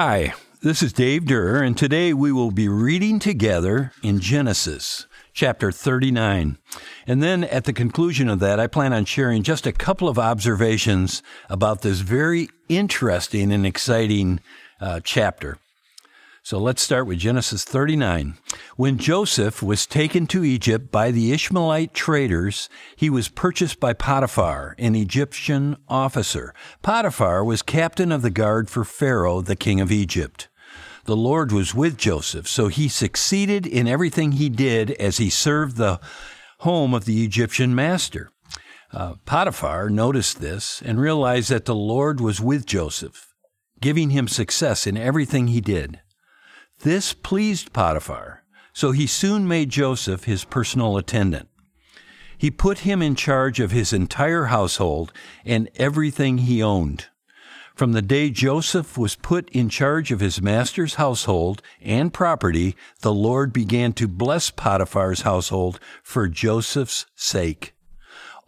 Hi, this is Dave Durr, and today we will be reading together in Genesis chapter 39. And then at the conclusion of that, I plan on sharing just a couple of observations about this very interesting and exciting uh, chapter. So let's start with Genesis 39. When Joseph was taken to Egypt by the Ishmaelite traders, he was purchased by Potiphar, an Egyptian officer. Potiphar was captain of the guard for Pharaoh, the king of Egypt. The Lord was with Joseph, so he succeeded in everything he did as he served the home of the Egyptian master. Uh, Potiphar noticed this and realized that the Lord was with Joseph, giving him success in everything he did. This pleased Potiphar, so he soon made Joseph his personal attendant. He put him in charge of his entire household and everything he owned. From the day Joseph was put in charge of his master's household and property, the Lord began to bless Potiphar's household for Joseph's sake.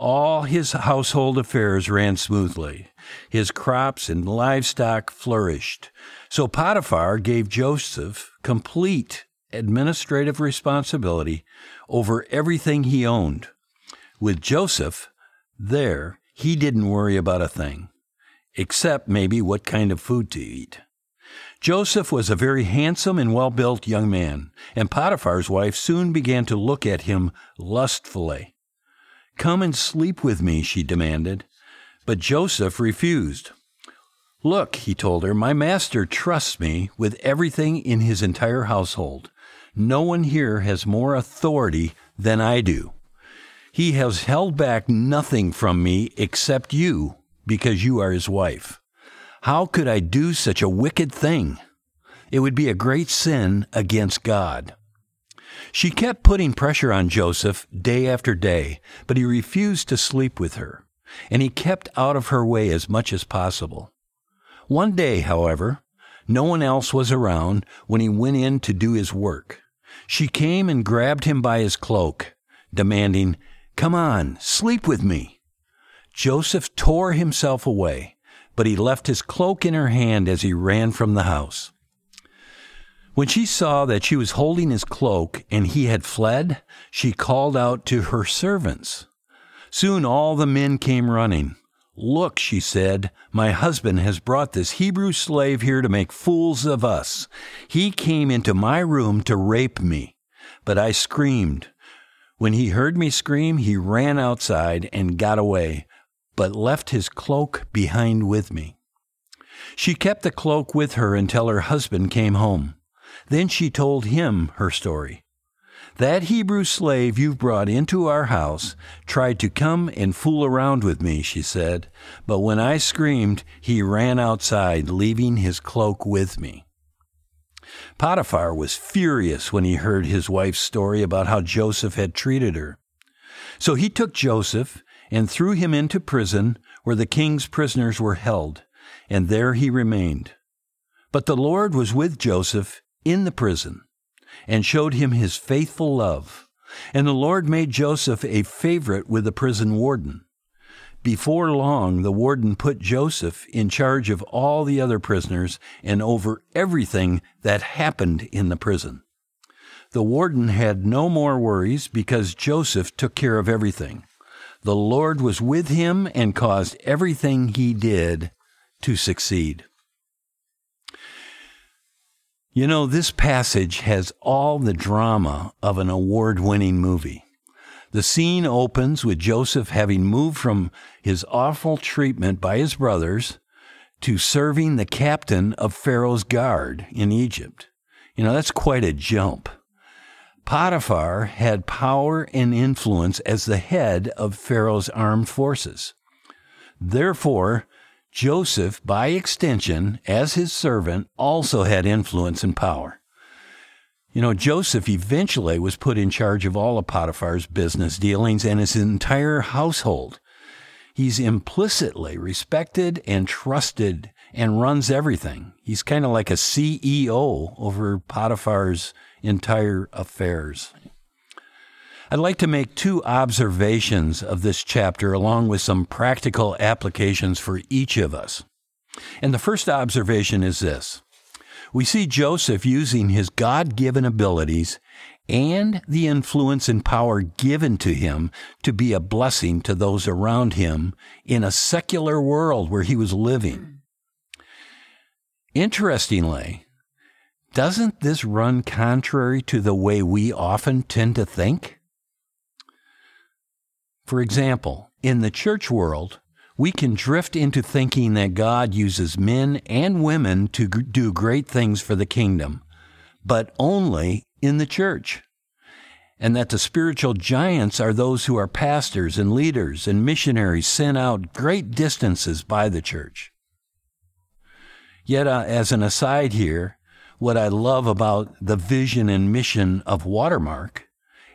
All his household affairs ran smoothly. His crops and livestock flourished. So Potiphar gave Joseph complete administrative responsibility over everything he owned. With Joseph there, he didn't worry about a thing, except maybe what kind of food to eat. Joseph was a very handsome and well built young man, and Potiphar's wife soon began to look at him lustfully. Come and sleep with me, she demanded. But Joseph refused. Look, he told her, my master trusts me with everything in his entire household. No one here has more authority than I do. He has held back nothing from me except you, because you are his wife. How could I do such a wicked thing? It would be a great sin against God. She kept putting pressure on Joseph day after day, but he refused to sleep with her, and he kept out of her way as much as possible. One day, however, no one else was around when he went in to do his work. She came and grabbed him by his cloak, demanding, Come on, sleep with me. Joseph tore himself away, but he left his cloak in her hand as he ran from the house. When she saw that she was holding his cloak and he had fled, she called out to her servants. Soon all the men came running. Look, she said, my husband has brought this Hebrew slave here to make fools of us. He came into my room to rape me, but I screamed. When he heard me scream, he ran outside and got away, but left his cloak behind with me. She kept the cloak with her until her husband came home. Then she told him her story. That Hebrew slave you've brought into our house tried to come and fool around with me, she said, but when I screamed, he ran outside, leaving his cloak with me. Potiphar was furious when he heard his wife's story about how Joseph had treated her. So he took Joseph and threw him into prison where the king's prisoners were held, and there he remained. But the Lord was with Joseph in the prison and showed him his faithful love. And the Lord made Joseph a favorite with the prison warden. Before long, the warden put Joseph in charge of all the other prisoners and over everything that happened in the prison. The warden had no more worries because Joseph took care of everything. The Lord was with him and caused everything he did to succeed. You know, this passage has all the drama of an award winning movie. The scene opens with Joseph having moved from his awful treatment by his brothers to serving the captain of Pharaoh's guard in Egypt. You know, that's quite a jump. Potiphar had power and influence as the head of Pharaoh's armed forces. Therefore, Joseph, by extension, as his servant, also had influence and power. You know, Joseph eventually was put in charge of all of Potiphar's business dealings and his entire household. He's implicitly respected and trusted and runs everything. He's kind of like a CEO over Potiphar's entire affairs. I'd like to make two observations of this chapter along with some practical applications for each of us. And the first observation is this We see Joseph using his God given abilities and the influence and power given to him to be a blessing to those around him in a secular world where he was living. Interestingly, doesn't this run contrary to the way we often tend to think? For example, in the church world, we can drift into thinking that God uses men and women to do great things for the kingdom, but only in the church. And that the spiritual giants are those who are pastors and leaders and missionaries sent out great distances by the church. Yet, uh, as an aside here, what I love about the vision and mission of Watermark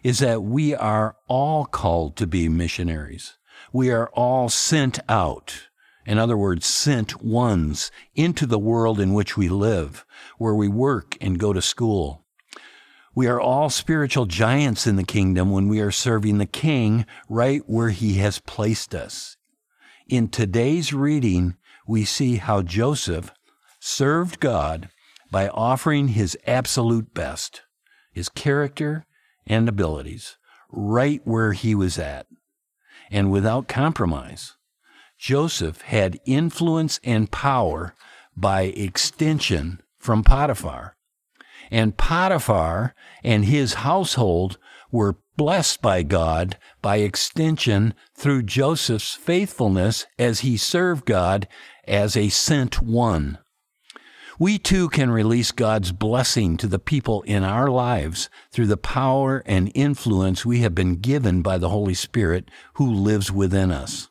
is that we are all called to be missionaries. We are all sent out. In other words, sent ones into the world in which we live, where we work and go to school. We are all spiritual giants in the kingdom when we are serving the King right where he has placed us. In today's reading, we see how Joseph served God by offering his absolute best, his character and abilities, right where he was at, and without compromise. Joseph had influence and power by extension from Potiphar. And Potiphar and his household were blessed by God by extension through Joseph's faithfulness as he served God as a sent one. We too can release God's blessing to the people in our lives through the power and influence we have been given by the Holy Spirit who lives within us.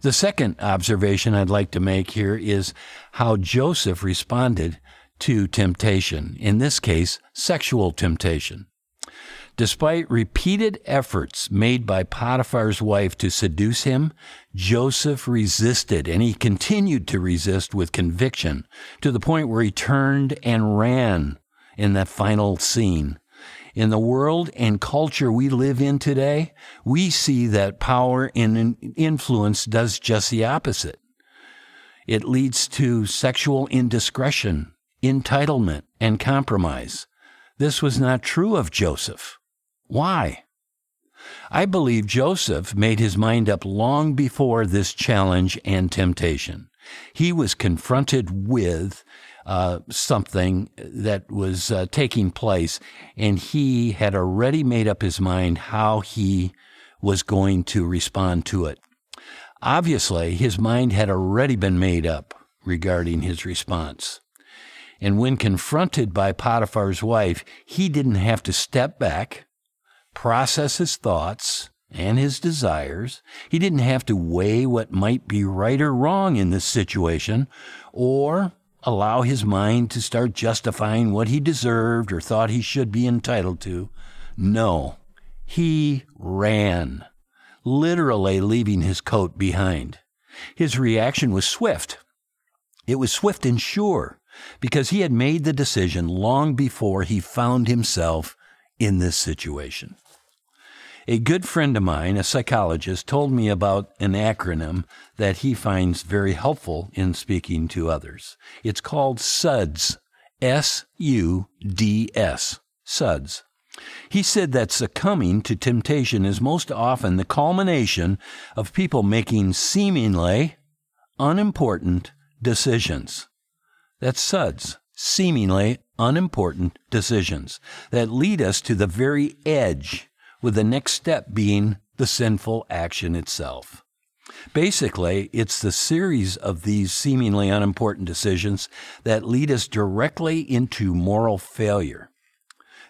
The second observation I'd like to make here is how Joseph responded to temptation, in this case, sexual temptation. Despite repeated efforts made by Potiphar's wife to seduce him, Joseph resisted and he continued to resist with conviction to the point where he turned and ran in that final scene. In the world and culture we live in today, we see that power and influence does just the opposite. It leads to sexual indiscretion, entitlement, and compromise. This was not true of Joseph. Why? I believe Joseph made his mind up long before this challenge and temptation. He was confronted with uh, something that was uh, taking place, and he had already made up his mind how he was going to respond to it. Obviously, his mind had already been made up regarding his response. And when confronted by Potiphar's wife, he didn't have to step back, process his thoughts and his desires. He didn't have to weigh what might be right or wrong in this situation, or allow his mind to start justifying what he deserved or thought he should be entitled to. No, he ran, literally leaving his coat behind. His reaction was swift. It was swift and sure because he had made the decision long before he found himself in this situation. A good friend of mine, a psychologist, told me about an acronym that he finds very helpful in speaking to others. It's called SUDS. S U D S. SUDS. He said that succumbing to temptation is most often the culmination of people making seemingly unimportant decisions. That's SUDS, seemingly unimportant decisions that lead us to the very edge, with the next step being the sinful action itself. Basically, it's the series of these seemingly unimportant decisions that lead us directly into moral failure.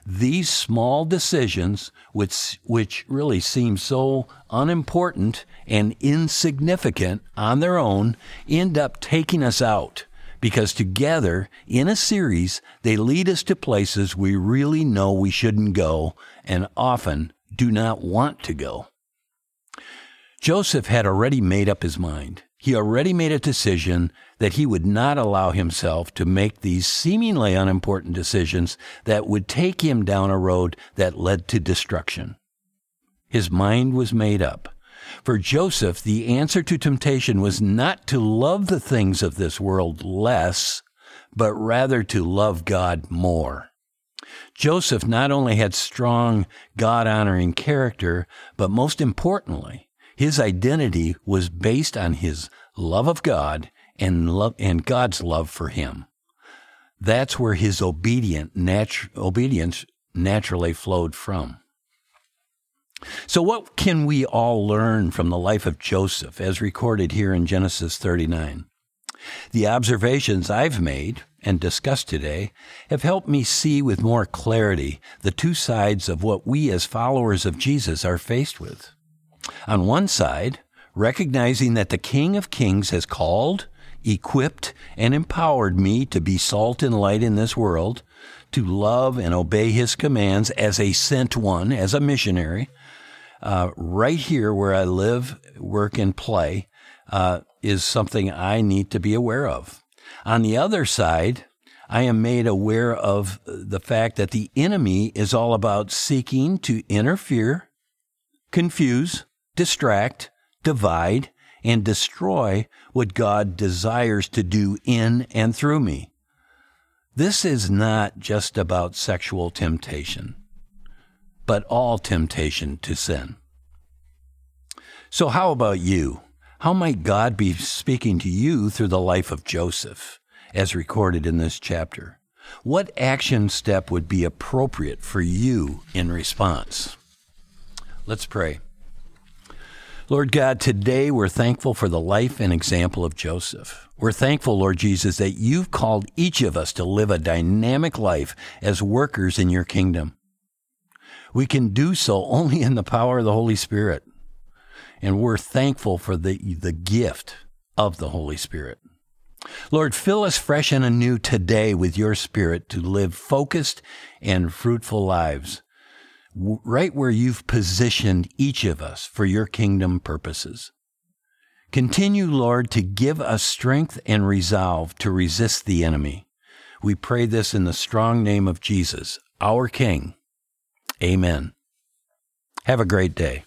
These small decisions, which, which really seem so unimportant and insignificant on their own, end up taking us out because together in a series, they lead us to places we really know we shouldn't go and often do not want to go. Joseph had already made up his mind. He already made a decision that he would not allow himself to make these seemingly unimportant decisions that would take him down a road that led to destruction. His mind was made up. For Joseph, the answer to temptation was not to love the things of this world less, but rather to love God more. Joseph not only had strong God honoring character, but most importantly, his identity was based on his love of God and love and God's love for him. That's where his obedient natu- obedience naturally flowed from. So, what can we all learn from the life of Joseph as recorded here in Genesis 39? The observations I've made and discussed today have helped me see with more clarity the two sides of what we as followers of Jesus are faced with. On one side, recognizing that the King of Kings has called, equipped, and empowered me to be salt and light in this world, to love and obey his commands as a sent one, as a missionary, uh, right here where I live, work, and play, uh, is something I need to be aware of. On the other side, I am made aware of the fact that the enemy is all about seeking to interfere, confuse, distract, divide, and destroy what God desires to do in and through me. This is not just about sexual temptation, but all temptation to sin. So, how about you? How might God be speaking to you through the life of Joseph, as recorded in this chapter? What action step would be appropriate for you in response? Let's pray. Lord God, today we're thankful for the life and example of Joseph. We're thankful, Lord Jesus, that you've called each of us to live a dynamic life as workers in your kingdom. We can do so only in the power of the Holy Spirit and we're thankful for the, the gift of the Holy Spirit. Lord, fill us fresh and anew today with your Spirit to live focused and fruitful lives, right where you've positioned each of us for your kingdom purposes. Continue, Lord, to give us strength and resolve to resist the enemy. We pray this in the strong name of Jesus, our King. Amen. Have a great day.